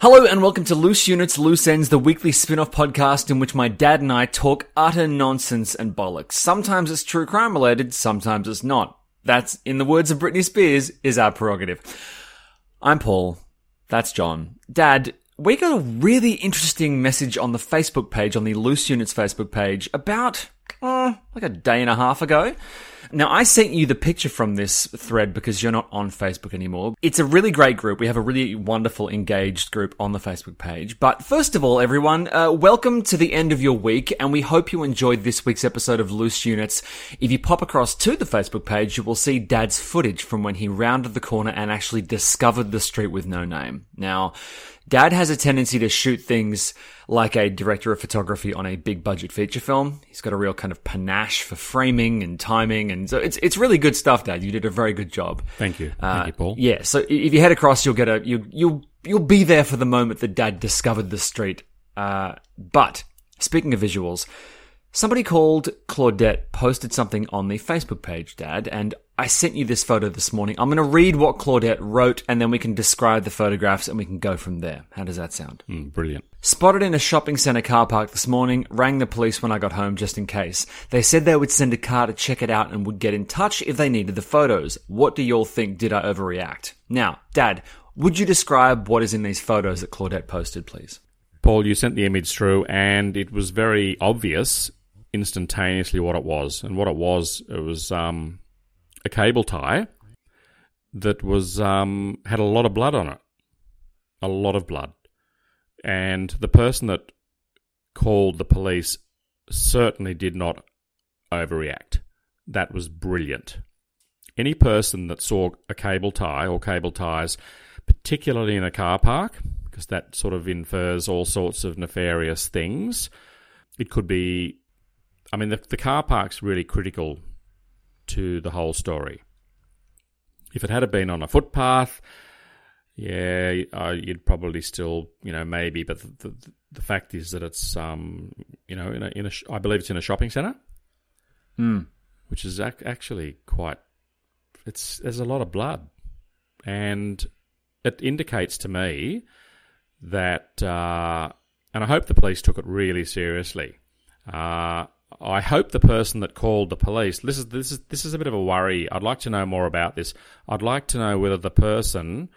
Hello and welcome to Loose Units, Loose Ends, the weekly spin-off podcast in which my dad and I talk utter nonsense and bollocks. Sometimes it's true crime related, sometimes it's not. That's, in the words of Britney Spears, is our prerogative. I'm Paul. That's John. Dad, we got a really interesting message on the Facebook page, on the Loose Units Facebook page, about uh, like a day and a half ago. Now, I sent you the picture from this thread because you're not on Facebook anymore. It's a really great group. We have a really wonderful, engaged group on the Facebook page. But first of all, everyone, uh, welcome to the end of your week, and we hope you enjoyed this week's episode of Loose Units. If you pop across to the Facebook page, you will see Dad's footage from when he rounded the corner and actually discovered the street with no name. Now, Dad has a tendency to shoot things like a director of photography on a big budget feature film. He's got a real kind of panache for framing and timing, and so it's it's really good stuff, Dad. You did a very good job. Thank you, Uh, thank you, Paul. Yeah, so if you head across, you'll get a you you'll you'll be there for the moment that Dad discovered the street. Uh, but speaking of visuals, somebody called Claudette posted something on the Facebook page, Dad, and I sent you this photo this morning. I'm going to read what Claudette wrote, and then we can describe the photographs, and we can go from there. How does that sound? Mm, brilliant. Spotted in a shopping centre car park this morning, rang the police when I got home just in case. They said they would send a car to check it out and would get in touch if they needed the photos. What do y'all think? Did I overreact? Now, Dad, would you describe what is in these photos that Claudette posted, please? Paul, you sent the image through, and it was very obvious instantaneously what it was. And what it was, it was um, a cable tie that was um, had a lot of blood on it, a lot of blood. And the person that called the police certainly did not overreact. That was brilliant. Any person that saw a cable tie or cable ties, particularly in a car park, because that sort of infers all sorts of nefarious things. It could be, I mean, the, the car park's really critical to the whole story. If it had been on a footpath, yeah, uh, you'd probably still, you know, maybe. But the, the, the fact is that it's, um, you know, in a, in a, I believe it's in a shopping centre, Hmm. which is ac- actually quite. It's there's a lot of blood, and it indicates to me that, uh, and I hope the police took it really seriously. Uh, I hope the person that called the police. This is this is this is a bit of a worry. I'd like to know more about this. I'd like to know whether the person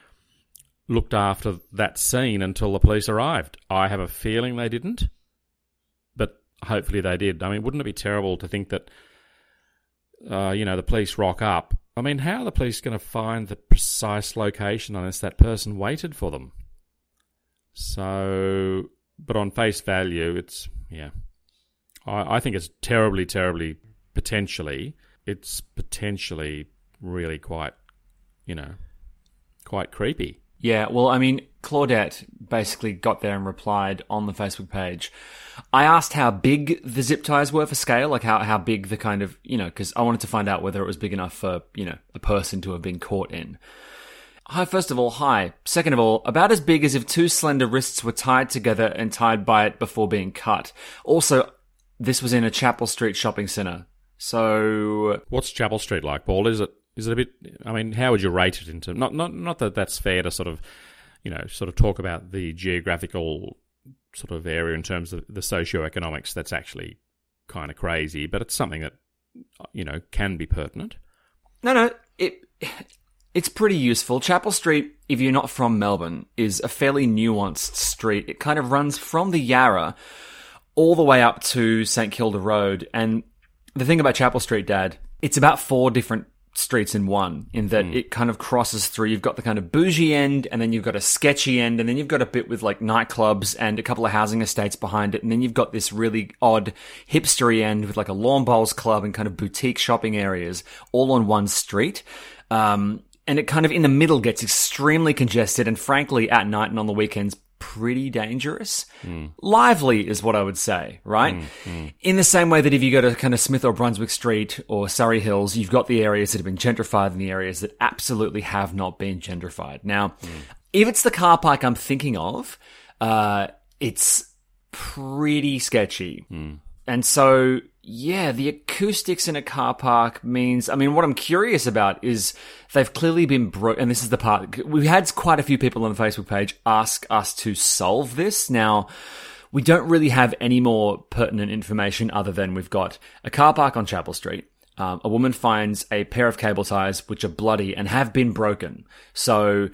looked after that scene until the police arrived. I have a feeling they didn't, but hopefully they did. I mean, wouldn't it be terrible to think that, uh, you know, the police rock up? I mean, how are the police going to find the precise location unless that person waited for them? So, but on face value, it's, yeah. I, I think it's terribly, terribly, potentially, it's potentially really quite, you know, quite creepy. Yeah, well, I mean, Claudette basically got there and replied on the Facebook page. I asked how big the zip ties were for scale, like how, how big the kind of, you know, because I wanted to find out whether it was big enough for, you know, a person to have been caught in. Hi, first of all, hi. Second of all, about as big as if two slender wrists were tied together and tied by it before being cut. Also, this was in a Chapel Street shopping centre. So, What's Chapel Street like, Paul? Is it is it a bit? I mean, how would you rate it into? Not not not that that's fair to sort of, you know, sort of talk about the geographical sort of area in terms of the socioeconomics. That's actually kind of crazy, but it's something that you know can be pertinent. no, no, it, It's pretty useful. Chapel Street, if you're not from Melbourne, is a fairly nuanced street. It kind of runs from the Yarra all the way up to St Kilda Road. And the thing about Chapel Street, Dad, it's about four different streets in one, in that it kind of crosses through. You've got the kind of bougie end, and then you've got a sketchy end, and then you've got a bit with like nightclubs and a couple of housing estates behind it, and then you've got this really odd hipstery end with like a lawn bowls club and kind of boutique shopping areas all on one street. Um, and it kind of in the middle gets extremely congested, and frankly, at night and on the weekends, pretty dangerous. Hmm. Lively is what I would say, right? Hmm, hmm. In the same way that if you go to kind of Smith or Brunswick Street or Surrey Hills, you've got the areas that have been gentrified and the areas that absolutely have not been gentrified. Now, if it's the car park I'm thinking of, uh, it's pretty sketchy. And so, yeah, the acoustics in a car park means, I mean, what I'm curious about is they've clearly been broke, and this is the part, we had quite a few people on the Facebook page ask us to solve this. Now, we don't really have any more pertinent information other than we've got a car park on Chapel Street. Um, a woman finds a pair of cable ties which are bloody and have been broken. So,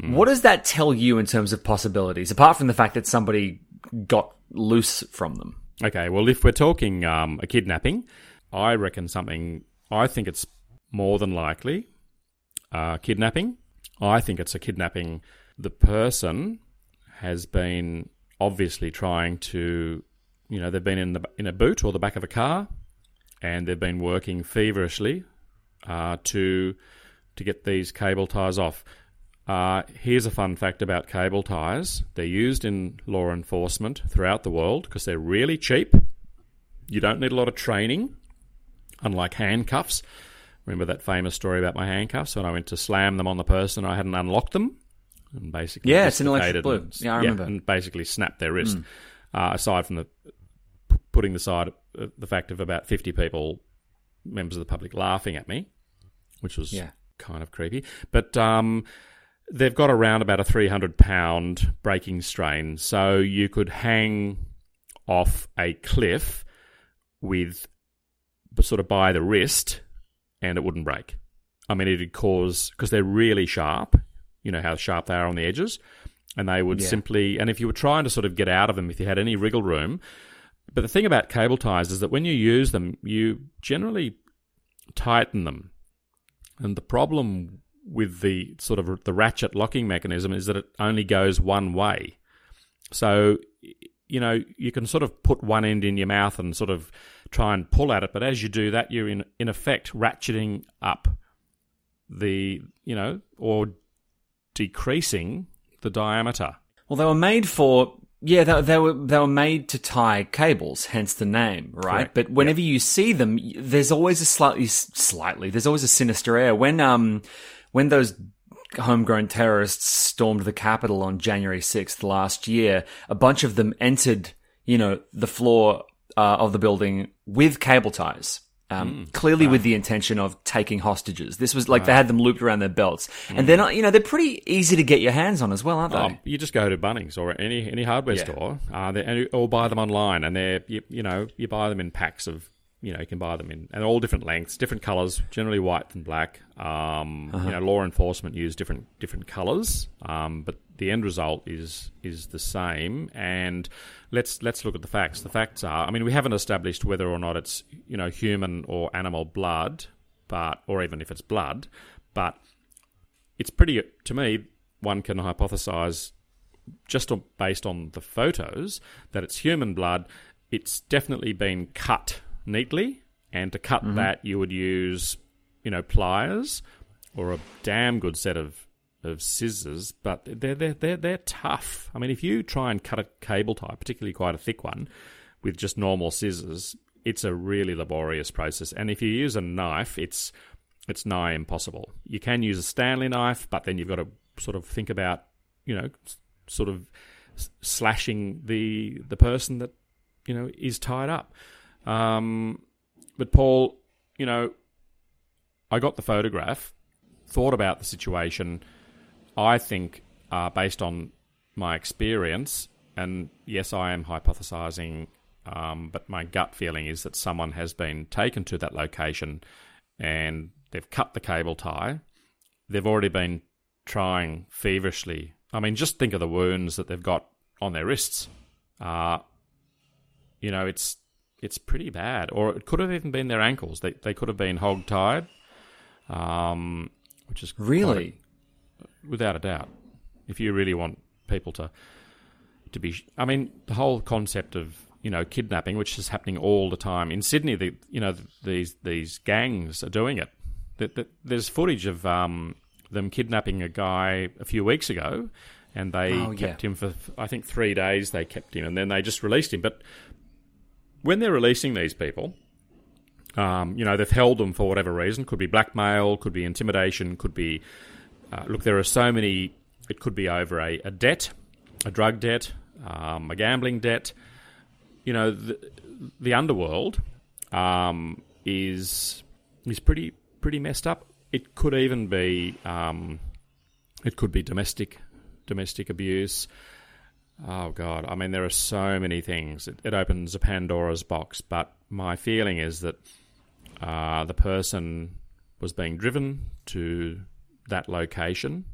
what does that tell you in terms of possibilities, apart from the fact that somebody got loose from them? Okay, well, if we're talking um, a kidnapping, I reckon something. I think it's more than likely uh, kidnapping. I think it's a kidnapping. The person has been obviously trying to, you know, they've been in the in a boot or the back of a car, and they've been working feverishly uh, to to get these cable ties off. Uh, here's a fun fact about cable ties. They're used in law enforcement throughout the world because they're really cheap. You don't need a lot of training, unlike handcuffs. Remember that famous story about my handcuffs when I went to slam them on the person I hadn't unlocked them? And basically, Yeah, it's an electric and- blue. Yeah, I remember. and basically snapped their wrist. Uh, aside from the putting aside uh, the fact of about 50 people, members of the public, laughing at me, which was Yeah. kind of creepy. But um, they've got around about a 300 pound breaking strain. So you could hang off a cliff with sort of by the wrist and it wouldn't break. I mean, it'd cause, because they're really sharp, you know how sharp they are on the edges, and they would Yeah. simply, and if you were trying to sort of get out of them, if you had any wriggle room, but the thing about cable ties is that when you use them, you generally tighten them. And the problem with the sort of the ratchet locking mechanism is that it only goes one way. So, you know, you can sort of put one end in your mouth and sort of try and pull at it, but as you do that, you're in in effect ratcheting up the, you know, or decreasing the diameter. Well, they were made for yeah, they, they were they were made to tie cables, hence the name, right? Correct. But whenever you see them, there's always a slightly slightly there's always a sinister air when um when those homegrown terrorists stormed the Capitol on January 6th last year, a bunch of them entered, you know, the floor uh, of the building with cable ties. Um, clearly with the intention of taking hostages. This was like they had them looped around their belts. And they're not, you know, they're pretty easy to get your hands on as well, aren't they? Um, you just go to Bunnings or any any hardware Yeah. store, uh, or buy them online, and they're you, you know you buy them in packs of you know you can buy them in and all different lengths, different colors, generally white and black. Um, Uh-huh. You know, law enforcement use different different colors, um, but the end result is is the same. And let's let's look at the facts. The facts are, I mean, we haven't established whether or not it's you know human or animal blood, but or even if it's blood, but it's pretty to me. One can hypothesize just on, based on the photos that it's human blood. It's definitely been cut neatly, and to cut mm-hmm. that, you would use, you know, pliers or a damn good set of of scissors. But they're they're they're, they're tough. I mean, if you try and cut a cable tie, particularly quite a thick one, with just normal scissors, it's a really laborious process. And if you use a knife, it's it's nigh impossible. You can use a Stanley knife, but then you've got to sort of think about, you know, sort of slashing the the person that you know is tied up. Um, but Paul, you know, I got the photograph, thought about the situation. I think, uh, based on my experience, and yes, I am hypothesizing, um, but my gut feeling is that someone has been taken to that location and they've cut the cable tie. they've already been trying feverishly. I mean, just think of the wounds that they've got on their wrists. Uh, you know, it's it's pretty bad. Or it could have even been their ankles. They they could have been hog tied, um, which is Really? a- without a doubt. If you really want people to to be, I mean, the whole concept of you know kidnapping, which is happening all the time in Sydney. The you know these these gangs are doing it. There's footage of um, them kidnapping a guy a few weeks ago, and they Oh, yeah. kept him for I think three days. They kept him, and then they just released him. But when they're releasing these people, um, you know, they've held them for whatever reason. Could be blackmail, could be intimidation, could be. Uh, look, there are so many. It could be over a, a debt, a drug debt, um, a gambling debt. You know, the, the underworld um, is is pretty pretty messed up. It could even be um, it could be domestic domestic abuse. Oh God! I mean, there are so many things. It, it opens a Pandora's box. But my feeling is that uh, the person was being driven to that location.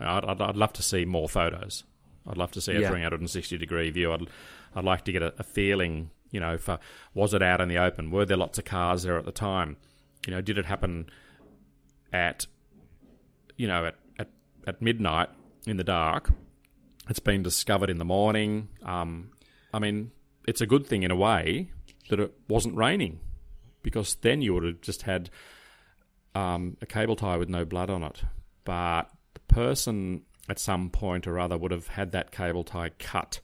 I'd, I'd, I'd love to see more photos. I'd love to see a Yeah. 360 degree view. I'd, I'd like to get a, a feeling, you know, for was it out in the open? Were there lots of cars there at the time? You know, did it happen at, you know, at, at, at midnight in the dark? It's been discovered in the morning. Um, I mean, it's a good thing in a way that it wasn't raining because then you would have just had um, a cable tie with no blood on it. But the person at some point or other would have had that cable tie cut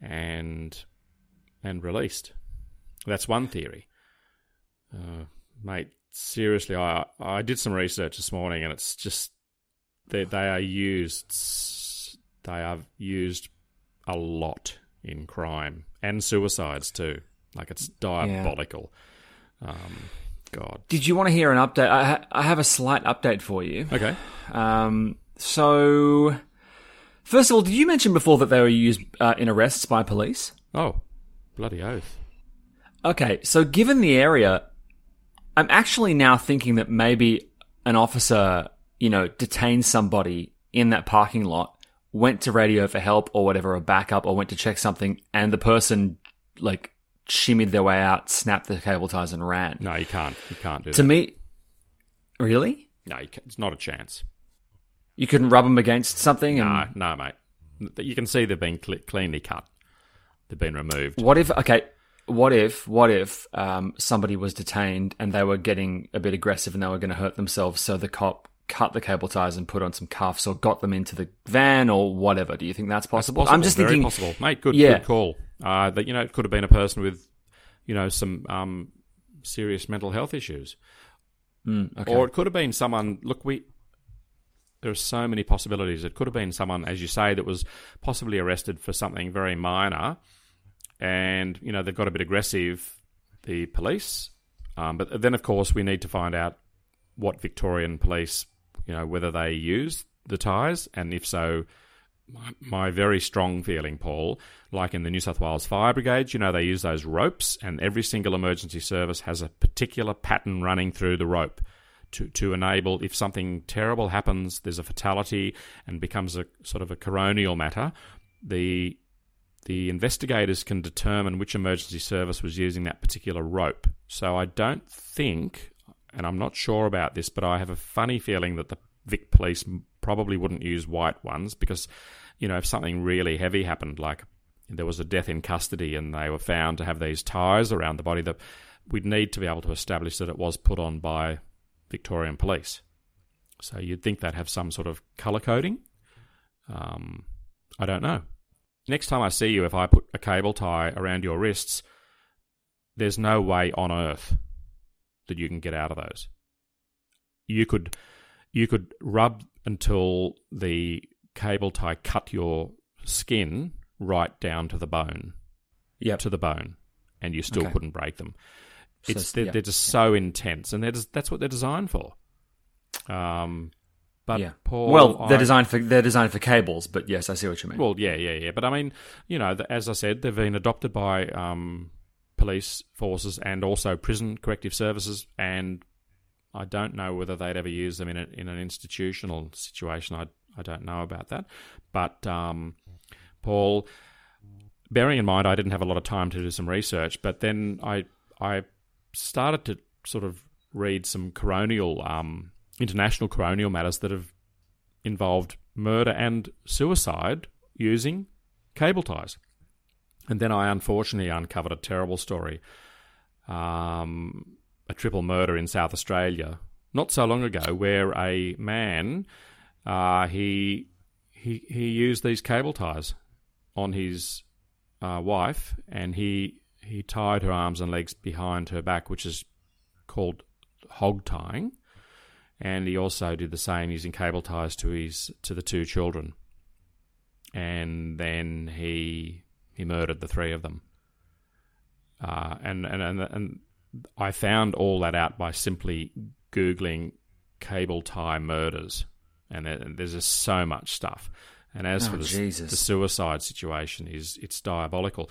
and and released. That's one theory. Uh, mate, seriously, I I did some research this morning, and it's just they they are used they are used a lot in crime and suicides too. Like it's diabolical. Um, God. Did you want to hear an update? I, ha- I have a slight update for you. Okay. Um, so, first of all, did you mention before that they were used uh, in arrests by police? Oh, bloody oath. Okay, so given the area, I'm actually now thinking that maybe an officer, you know, detained somebody in that parking lot, went to radio for help or whatever, or backup, or went to check something, and the person, like, shimmied their way out, snapped the cable ties, and ran. No, you can't. You can't do To that. me, really? No, you can't. it's not a chance. You couldn't rub them against something? And No, no, mate. You can see they've been cle cleanly cut. They've been removed. What if? Okay, what if? What if um, somebody was detained and they were getting a bit aggressive and they were going to hurt themselves? So the cop cut the cable ties and put on some cuffs or got them into the van or whatever. Do you think that's possible? Possible, I'm just very thinking. possible, mate. Good, Yeah. good call. Uh, that you know, it could have been a person with, you know, some um, serious mental health issues, Mm, okay. or it could have been someone. Look, we there are so many possibilities. It could have been someone, as you say, that was possibly arrested for something very minor, and you know they've got a bit aggressive, the police. Um, but then, of course, we need to find out what Victorian police, you know, whether they use the ties, and if so, my, my very strong feeling, Paul, like in the New South Wales Fire Brigades, you know, they use those ropes, and every single emergency service has a particular pattern running through the rope to, to enable if something terrible happens, there's a fatality and becomes a sort of a coronial matter, the the investigators can determine which emergency service was using that particular rope. So I don't think, and I'm not sure about this, but I have a funny feeling that the Vic Police probably wouldn't use white ones because, you know, if something really heavy happened, like there was a death in custody and they were found to have these ties around the body, that we'd need to be able to establish that it was put on by Victorian Police. So you'd think they'd have some sort of colour coding. Um, I don't know. Next time I see you, if I put a cable tie around your wrists, there's no way on earth that you can get out of those. You could, you could rub until the cable tie cut your skin right down to the bone, Yeah. to the bone, and you still Okay. couldn't break them. So It's they're, yeah. they're just so intense, and they're just, that's what they're designed for. Um, but yeah. Paul, well, they're I- designed for they're designed for cables, but yes, I see what you mean. well, yeah, yeah, yeah. But I mean, you know, as I said, they've been adopted by um, police forces and also prison corrective services, and I don't know whether they'd ever use them in a, in an institutional situation. I I don't know about that, but um, Paul, bearing in mind I didn't have a lot of time to do some research, but then I I started to sort of read some coronial um, international coronial matters that have involved murder and suicide using cable ties. And then I unfortunately uncovered a terrible story um, a triple murder in South Australia not so long ago where a man uh, he he he used these cable ties on his uh, wife and he he tied her arms and legs behind her back which is called hog tying and he also did the same using cable ties to his to the two children. And then he he murdered the three of them. Uh, and, and and and I found all that out by simply googling cable tie murders, and there's just so much stuff. And as oh, for the, the suicide situation, is it's diabolical.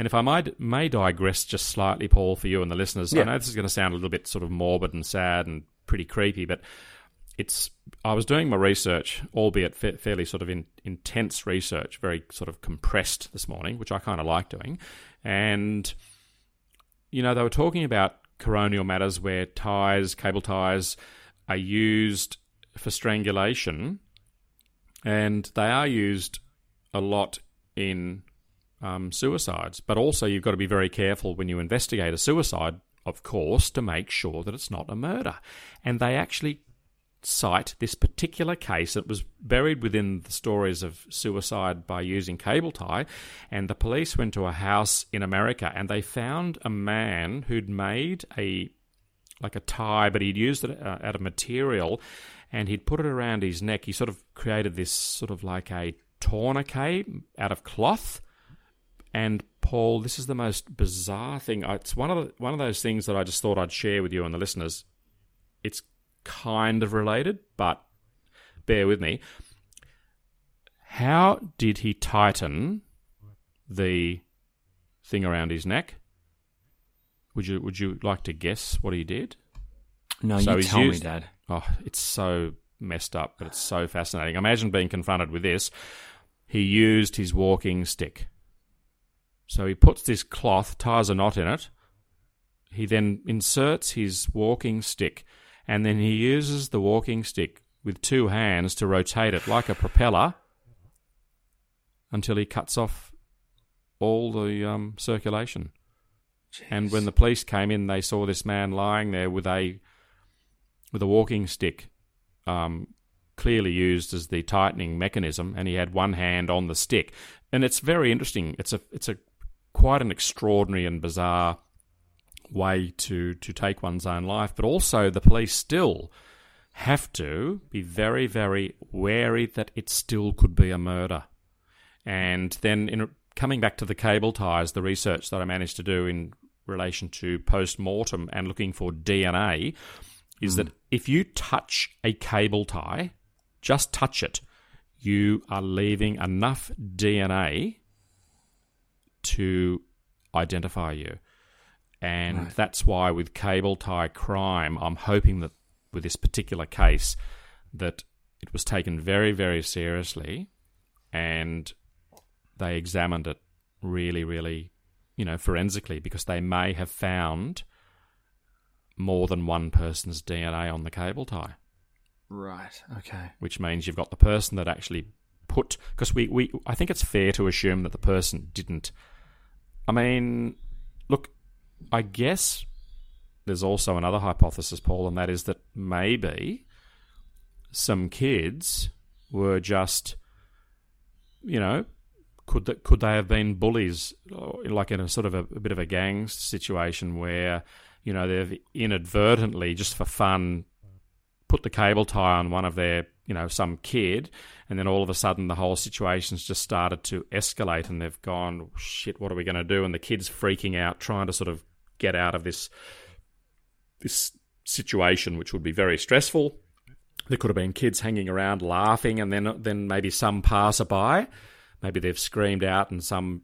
And if I might, may digress just slightly, Paul, for you and the listeners, Yeah. I know this is going to sound a little bit sort of morbid and sad and pretty creepy, but it's I was doing my research, albeit fa- fairly sort of in, intense research, very sort of compressed this morning, which I kind of like doing. And you know, they were talking about coronial matters where ties, cable ties, are used for strangulation, and they are used a lot in um, suicides. But also, you've got to be very careful when you investigate a suicide, of course, to make sure that it's not a murder. And they actually cite this particular case that was buried within the stories of suicide by using cable tie. And the police went to a house in America and they found a man who'd made a like a tie, but he'd used it uh, out of material and he'd put it around his neck. He sort of created this sort of like a tourniquet out of cloth. And Paul, this is the most bizarre thing. It's one of the, one of those things that I just thought I'd share with you and the listeners. It's kind of related, but bear with me. How did he tighten the thing around his neck? Would you would you like to guess what he did? No, So you tell used- me, Dad. Oh, it's so messed up, but it's so fascinating. Imagine being confronted with this. He used his walking stick. So he puts this cloth, ties a knot in it. He then inserts his walking stick, and then he uses the walking stick with two hands to rotate it like a propeller until he cuts off all the um, circulation. And when the police came in, they saw this man lying there with a with a walking stick, um, clearly used as the tightening mechanism, and he had one hand on the stick. And it's very interesting. It's a it's a quite an extraordinary and bizarre way to to take one's own life, but also the police still have to be very very wary that it still could be a murder. And then in coming back to the cable ties, the research that I managed to do in relation to post mortem and looking for DNA is mm. that if you touch a cable tie, just touch it, you are leaving enough DNA to identify you. And right. that's why with cable tie crime, I'm hoping that with this particular case, that it was taken very, very seriously and they examined it really, really, you know, forensically because they may have found more than one person's DNA on the cable tie. Right. Okay. Which means you've got the person that actually put because we, we I think it's fair to assume that the person didn't. I mean, look, I guess there's also another hypothesis, Paul, and that is that maybe some kids were just, you know, could that could they have been bullies, like in a sort of a, a bit of a gang situation where you know they've inadvertently, just for fun, put the cable tie on one of their you know some kid, and then all of a sudden the whole situation's just started to escalate, and they've gone shit. What are we going to do? And the kid's freaking out, trying to sort of get out of this this situation, which would be very stressful. There could have been kids hanging around laughing, and then then maybe some passerby maybe they've screamed out and some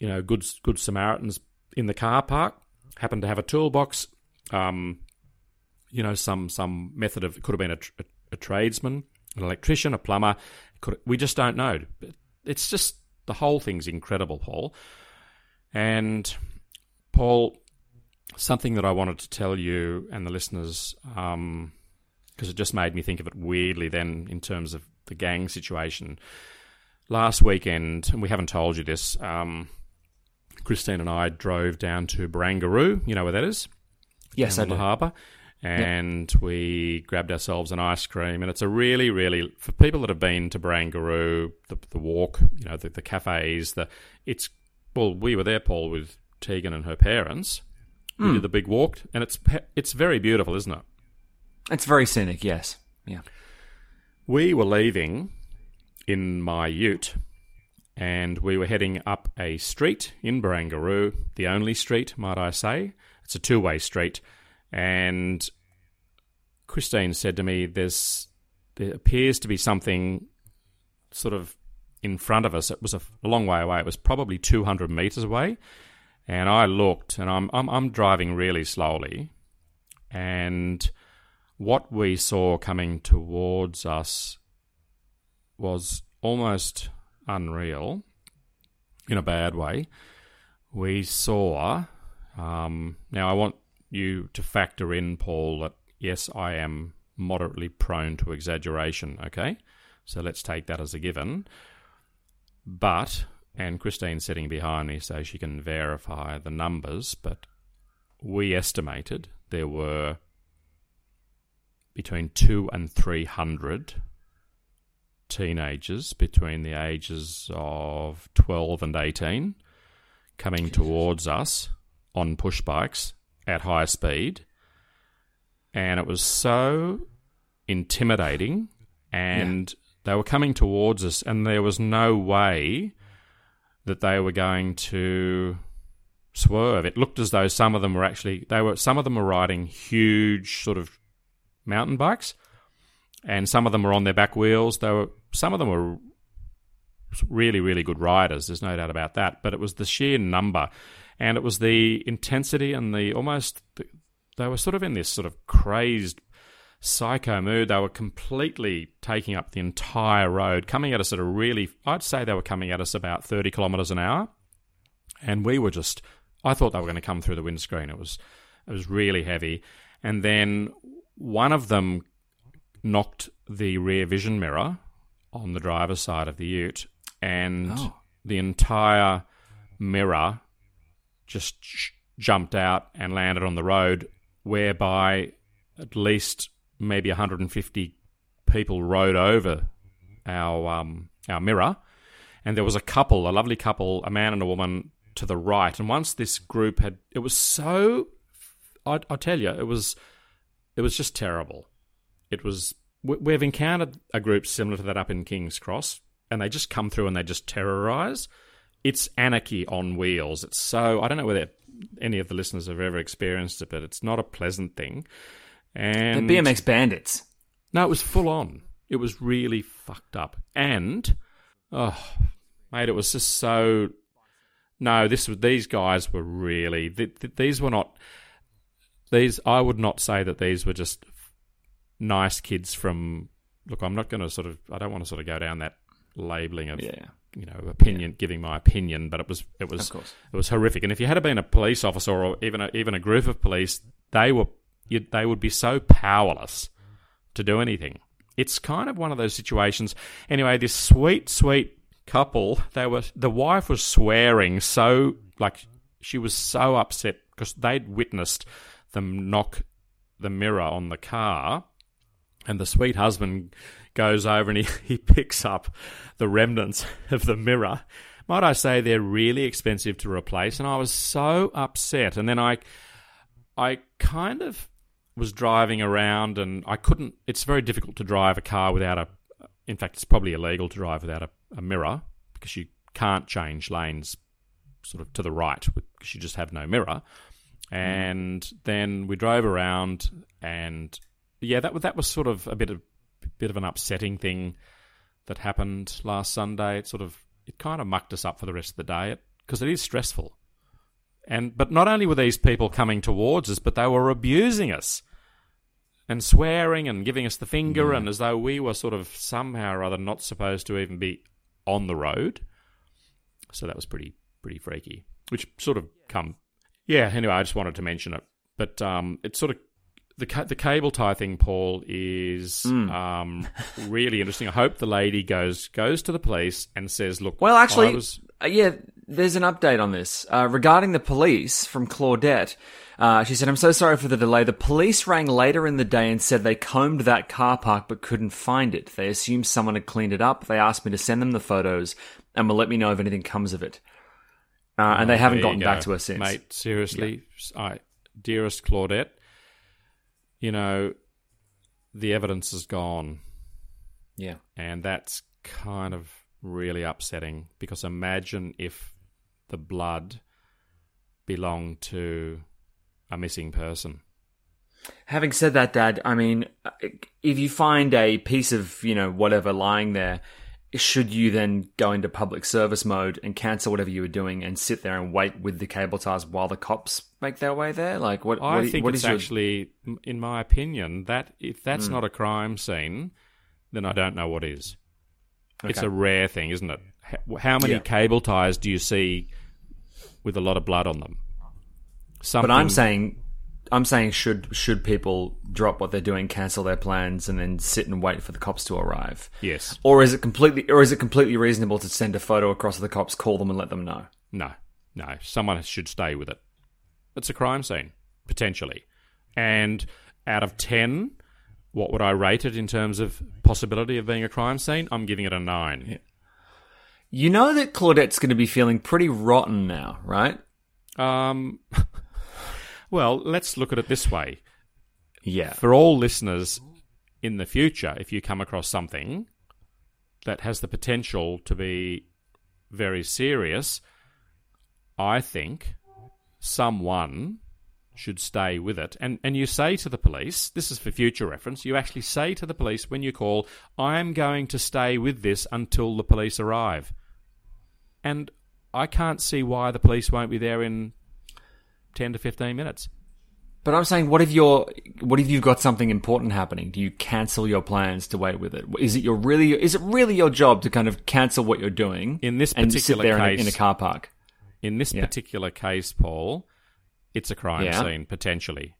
you know good good Samaritans in the car park happen to have a toolbox. Um, you know, some some method of it could have been a, a, a tradesman, an electrician, a plumber. We just don't know. It's just the whole thing's incredible, Paul. And Paul, something that I wanted to tell you and the listeners, because um, it just made me think of it weirdly. Then, in terms of the gang situation, last weekend, and we haven't told you this, um, Christine and I drove down to Barangaroo. You know where that is? Yes, I do. The harbour. And yep. we grabbed ourselves an ice cream, and it's a really, really for people that have been to Barangaroo, the, the walk, you know, the, the cafes, the it's well, we were there, Paul, with Tegan and her parents. We mm. did the big walk, and it's it's very beautiful, isn't it? It's very scenic, yes. Yeah. We were leaving in my ute, and we were heading up a street in Barangaroo, the only street, might I say. It's a two way street, and Christine said to me, "There's there appears to be something sort of in front of us. It was a, a long way away. It was probably 200 meters away." And I looked, and I'm, I'm I'm driving really slowly, and what we saw coming towards us was almost unreal in a bad way. We saw. Um, now, I want you to factor in, Paul, that yes, I am moderately prone to exaggeration, okay? So let's take that as a given. But, and Christine's sitting behind me so she can verify the numbers, but we estimated there were between two and three hundred teenagers between the ages of 12 and 18 coming towards us on push bikes at high speed. And it was so intimidating. And yeah. they were coming towards us, and there was no way that they were going to swerve. It looked as though some of them were actually they were some of them were riding huge sort of mountain bikes, and some of them were on their back wheels. They were some of them were really, really good riders. There's no doubt about that. But it was the sheer number, and it was the intensity and the almost. They were sort of in this sort of crazed psycho mood. They were completely taking up the entire road, coming at us at a really. I'd say they were coming at us about 30 kilometres an hour, and we were just. I thought they were going to come through the windscreen. It was, it was really heavy, and then one of them knocked the rear vision mirror on the driver's side of the ute, and oh. the entire mirror just jumped out and landed on the road, whereby at least maybe 150 people rode over our um, our mirror, and there was a couple, a lovely couple, a man and a woman to the right. And once this group had, it was so, I, I tell you, it was, it was just terrible. It was. we- We've encountered a group similar to that up in King's Cross, and they just come through and they just terrorise. It's anarchy on wheels. It's so I don't know whether any of the listeners have ever experienced it, but it's not a pleasant thing. And The BMX bandits. no, it was full on. It was really fucked up. And oh, mate, it was just so. No, this was these guys were really. Th- th- these were not. These I would not say that these were just nice kids from. Look, I'm not going to sort of. I don't want to sort of go down that labeling of Yeah. You know opinion, giving my opinion, but it was it was it was horrific. And if you had been a police officer or even a, even a group of police, they were you, they would be so powerless to do anything. It's kind of one of those situations. Anyway, this sweet sweet couple, they were the wife was swearing so like she was so upset because they'd witnessed them knock the mirror on the car and the sweet husband goes over and he, he picks up the remnants of the mirror. Might I say they're really expensive to replace? And I was so upset. And then I, I kind of was driving around and I couldn't. It's very difficult to drive a car without a. In fact, it's probably illegal to drive without a, a mirror because you can't change lanes sort of to the right because you just have no mirror. Mm. And then we drove around, and yeah, that was that was sort of a bit of bit of an upsetting thing that happened last Sunday. It sort of it kind of mucked us up for the rest of the day because it is stressful. And but not only were these people coming towards us, but they were abusing us and swearing and giving us the finger, and as though we were sort of somehow or other not supposed to even be on the road. So that was pretty pretty freaky. Which sort of come, yeah. Anyway, I just wanted to mention it, but um, it's sort of the ca- the cable tie thing. Paul is Hmm. um really interesting. I hope the lady goes goes to the police and says, "Look, Well, actually, was uh, yeah, there's an update on this uh, regarding the police from Claudette. Uh, she said, "I'm so sorry for the delay. The police rang later in the day and said they combed that car park but couldn't find it. They assumed someone had cleaned it up. They asked me to send them the photos and will let me know if anything comes of it. Uh, and they haven't gotten back to us since. Mate, seriously, I, dearest Claudette, you know, the evidence is gone, Yeah, and that's kind of really upsetting because imagine if the blood belonged to a missing person. Having said that, Dad, I mean, if you find a piece of, you know, whatever lying there, should you then go into public service mode and cancel whatever you were doing and sit there and wait with the cable ties while the cops make their way there? Like, what? I what, think what it's is your- actually, in my opinion, that if that's Hmm. not a crime scene, then I don't know what is. It's Okay. a rare thing, isn't it? How, how many Yeah. cable ties do you see with a lot of blood on them? Something, But I'm saying, I'm saying, should should people drop what they're doing, cancel their plans, and then sit and wait for the cops to arrive? yes, Or is it completely, or is it completely reasonable to send a photo across to the cops, call them, and let them know? no, no. Someone should stay with it. It's a crime scene potentially, and out of ten, what would I rate it in terms of possibility of being a crime scene? I'm giving it a nine. You know that Claudette's going to be feeling pretty rotten now, right? Um, well, let's look at it this way. Yeah. for all listeners in the future, if you come across something that has the potential to be very serious, I think someone should stay with it. And, and you say to the police, this is for future reference, you actually say to the police when you call, I'm going to stay with this until the police arrive. And I can't see why the police won't be there in 10 to 15 minutes. But I'm saying, what if you're, what if you've got something important happening? Do you cancel your plans to wait with it? Is it your really, is it really your job to kind of cancel what you're doing In this and sit particular there in a, case- in a car park? In this Yeah. particular case, Paul, it's a crime Yeah. scene potentially.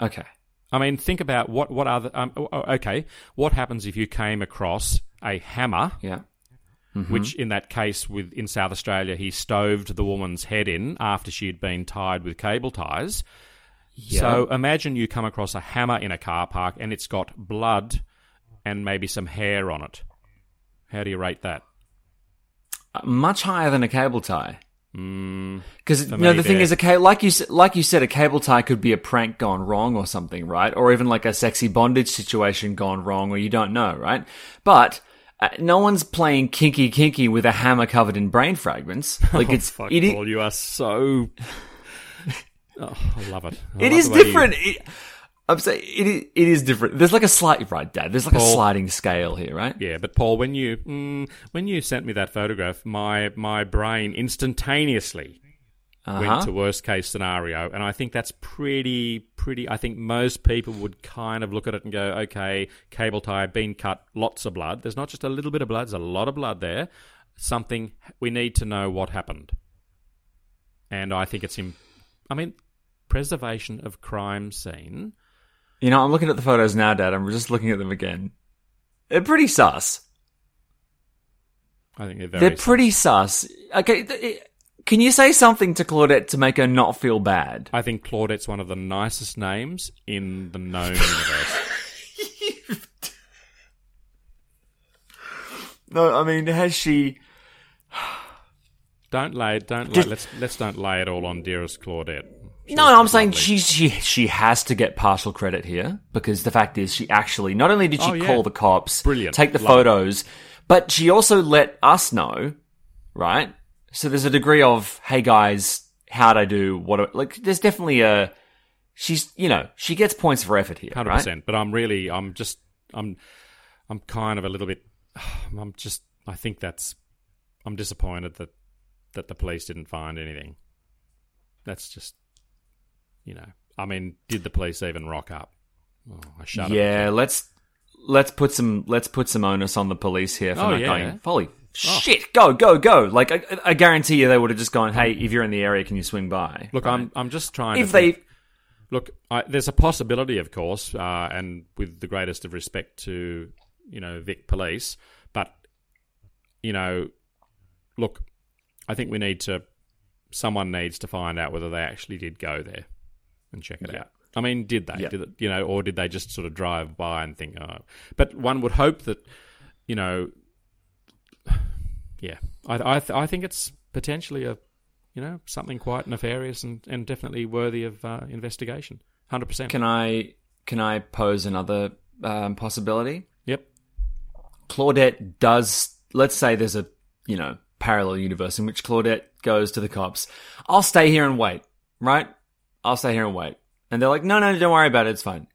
Okay. I mean, think about what what other um, okay, what happens if you came across a hammer Yeah. Which in that case with in South Australia he stoved the woman's head in after she had been tied with cable ties. So imagine you come across a hammer in a car park and it's got blood and maybe some hair on it. How do you rate that? Uh, much higher than a cable tie. Mm, Because So no, the maybe- thing is, a ca- like you like you said, a cable tie could be a prank gone wrong or something, right? Or even like a sexy bondage situation gone wrong, or you don't know, right? But uh, no one's playing kinky kinky with a hammer covered in brain fragments. Like it's fuck, it, Paul, you are so. Oh, I love it. I it love is way you- different. It, I'm saying it is, it is different. There's like a slight right, Dad. There's like a sliding scale here, right? Yeah, but Paul, when you mm, when you sent me that photograph, my my brain instantaneously Uh-huh. went to worst case scenario, and I think that's pretty pretty. I think most people would kind of look at it and go, okay, cable tie, been cut, lots of blood. There's not just a little bit of blood. There's a lot of blood there. Something we need to know what happened, and I think it's in. I mean, preservation of crime scene. You know, I'm looking at the photos now, Dad. I'm just looking at them again. They're pretty sus. I think they're very. They're pretty sus. Okay, th- it- can you say something to Claudette to make her not feel bad? I think Claudette's one of the nicest names in the known universe. No, I mean, has she? Don't lay. Don't lay, Just- let's let's don't lay it all on dearest Claudette. She No, no, I'm saying lovely. she she she has to get partial credit here because the fact is she actually not only did she Oh, yeah. call the cops, Brilliant. take the Love it. photos, but she also let us know, right? So there's a degree of hey guys, how'd I do? What do- like? There's definitely a she's you know she gets points for effort here, hundred right? percent. But I'm really, I'm just, I'm, I'm kind of a little bit. I'm just. I think that's. I'm disappointed that that the police didn't find anything. That's just. You know, I mean, did the police even rock up? Oh, I shudder. Yeah, let's let's put some let's put some onus on the police here for Oh, not yeah. going. Holy shit! Go go go! Like I, I guarantee you, they would have just gone. Hey, if you're in the area, can you swing by? Look, Right? I'm, I'm just trying. if to they think- Look, I, there's a possibility, of course, uh, and with the greatest of respect to you know Vic Police, but you know, look, I think we need to. Someone needs to find out whether they actually did go there and check it out. I mean, did they? Yeah. Did it, you know, or did they just sort of drive by and think, oh? But one would hope that, you know, yeah, I I, th- I think it's potentially a you know, something quite nefarious and, and definitely worthy of uh, investigation. Hundred percent. can I can I pose another um, possibility? Yep. Claudette does. Let's say there's a you know parallel universe in which Claudette goes to the cops. I'll stay here and wait. Right? I'll stay here and wait. And they're like, no, no, don't worry about it. It's fine.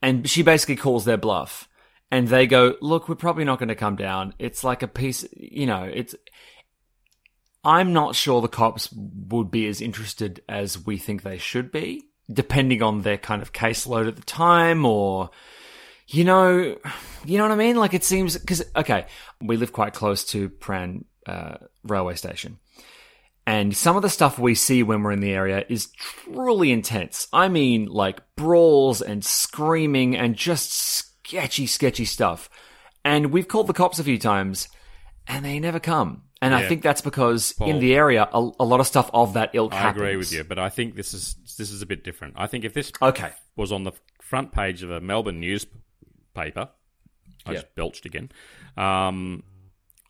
And she basically calls their bluff. And they go, look, we're probably not going to come down. It's like a piece, you know, it's. I'm not sure the cops would be as interested as we think they should be, depending on their kind of caseload at the time or you know, you know what I mean? Like it seems because okay, we live quite close to Prahran uh, railway station, and some of the stuff we see when we're in the area is truly intense. I mean, like brawls and screaming and just sketchy, sketchy stuff. And we've called the cops a few times, and they never come. And I think that's because in the area, a, a lot of stuff of that ilk I happens. agree with you, but I think this is this is a bit different. I think if this Okay. was on the front page of a Melbourne newspaper, I Yeah. just belched again. Um,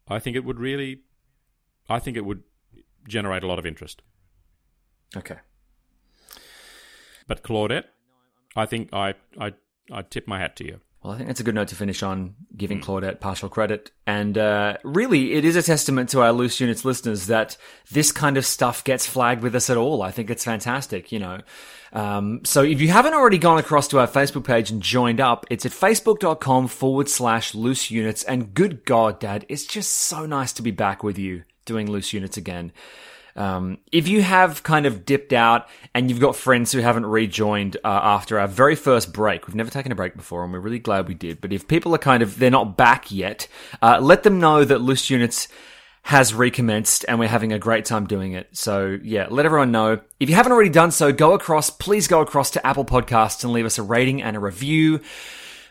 I think it would really, I think it would generate a lot of interest. Okay. But Claudette, I think I I I tip my hat to you. Well, I think that's a good note to finish on, giving Claudette partial credit. And uh, really, it is a testament to our Loose Units listeners that this kind of stuff gets flagged with us at all. I think it's fantastic, you know. Um, so if you haven't already gone across to our Facebook page and joined up, it's at facebook.com forward slash loose units. And good God, Dad, it's just so nice to be back with you doing loose units again. Um, if you have kind of dipped out and you've got friends who haven't rejoined uh, after our very first break, we've never taken a break before and we're really glad we did. But if people are kind of, they're not back yet, uh, let them know that Loose Units has recommenced and we're having a great time doing it. So yeah, let everyone know. If you haven't already done so, go across, please go across to Apple Podcasts and leave us a rating and a review.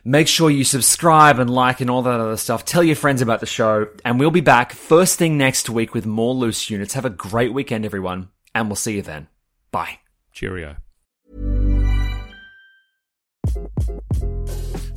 Make sure you subscribe and like and all that other stuff. Tell your friends about the show. And we'll be back first thing next week with more loose units. Have a great weekend, everyone. And we'll see you then. Bye. Cheerio.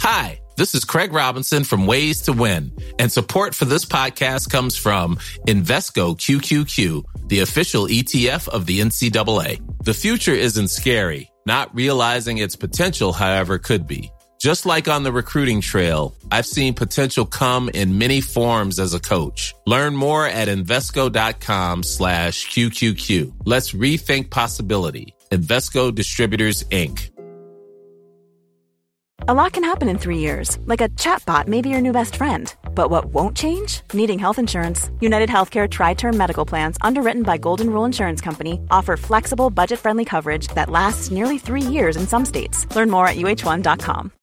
Hi, this is Craig Robinson from Ways to Win, and support for this podcast comes from Invesco QQQ, the official ETF of the NCAA. The future isn't scary. Not realizing its potential, however, could be. Just like on the recruiting trail, I've seen potential come in many forms as a coach. Learn more at Invesco.com slash QQQ. Let's rethink possibility. Invesco Distributors, Inc. A lot can happen in three years, like a chatbot may be your new best friend. But what won't change? Needing health insurance. United Healthcare TriTerm Medical Plans, underwritten by Golden Rule Insurance Company, offer flexible, budget friendly coverage that lasts nearly three years in some states. Learn more at uh1.com.